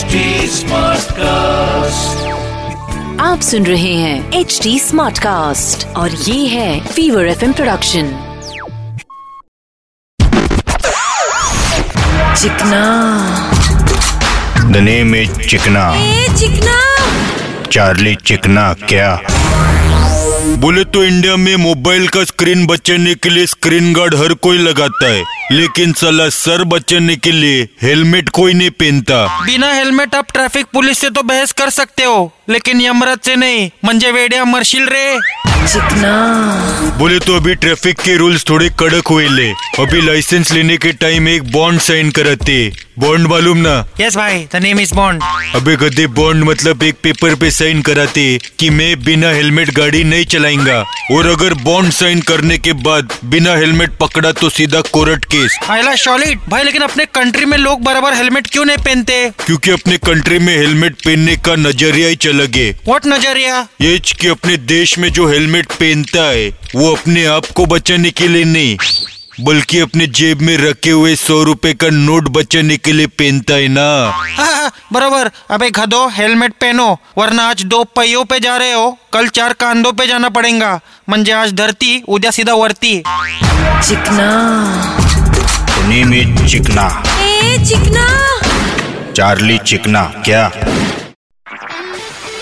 HD cast आप सुन रहे हैं एच डी स्मार्ट कास्ट और ये है fever FM production Chikna. The name is Chikna. A Chikna. Charlie चिकना क्या? बोले तो इंडिया में मोबाइल का स्क्रीन बचाने के लिए स्क्रीन गार्ड हर कोई लगाता है। लेकिन सलाह सर बचाने के लिए हेलमेट कोई नहीं पहनता। बिना हेलमेट आप ट्रैफ़िक पुलिस से तो बहस कर सकते हो, लेकिन यमराज से नहीं। मंजे वेड़िया मर्शिल रे। चिकना बोले तो अभी ट्रैफ़िक के रूल्स थोड़े कड़क हुए ले। अभी लाइसेंस लेने के टाइम एक बॉन्ड साइन कराते। बॉन्ड मालूम ना? यस भाई द नेम इज़ बॉन्ड अबे गधे बॉन्ड मतलब एक पेपर पे साइन कराते कि मैं बिना हेलमेट गाड़ी नहीं चलाएँगा। और अगर बॉन्ड साइन करने के बाद बिना हेलमेट पकड़ा तो सीधा कोर्ट केस आयला सॉलिड भाई लेकिन अपने कंट्री में लोग बराबर हेलमेट क्यों नहीं पहनते? क्योंकि अपने कंट्री में हेलमेट पहनने का नज़रिया ही चला गए व्हाट नज़रिया? ये कि अपने देश में जो हेलमेट पहनता है। वो अपने आप को बचाने के लिए नहीं बल्कि अपने जेब में रखे हुए सौ रुपए का नोट बचाने के लिए पहनता है ना। हाँ, बरोबर। अबे गधो हेलमेट पहनो वरना आज दो पहियों पे जा रहे हो। कल चार कांधों पे जाना पड़ेगा। मंजे आज धरती उद्या सीधा वरती। चिकना। चिकना। ए चिकना। चार्ली चिकना क्या?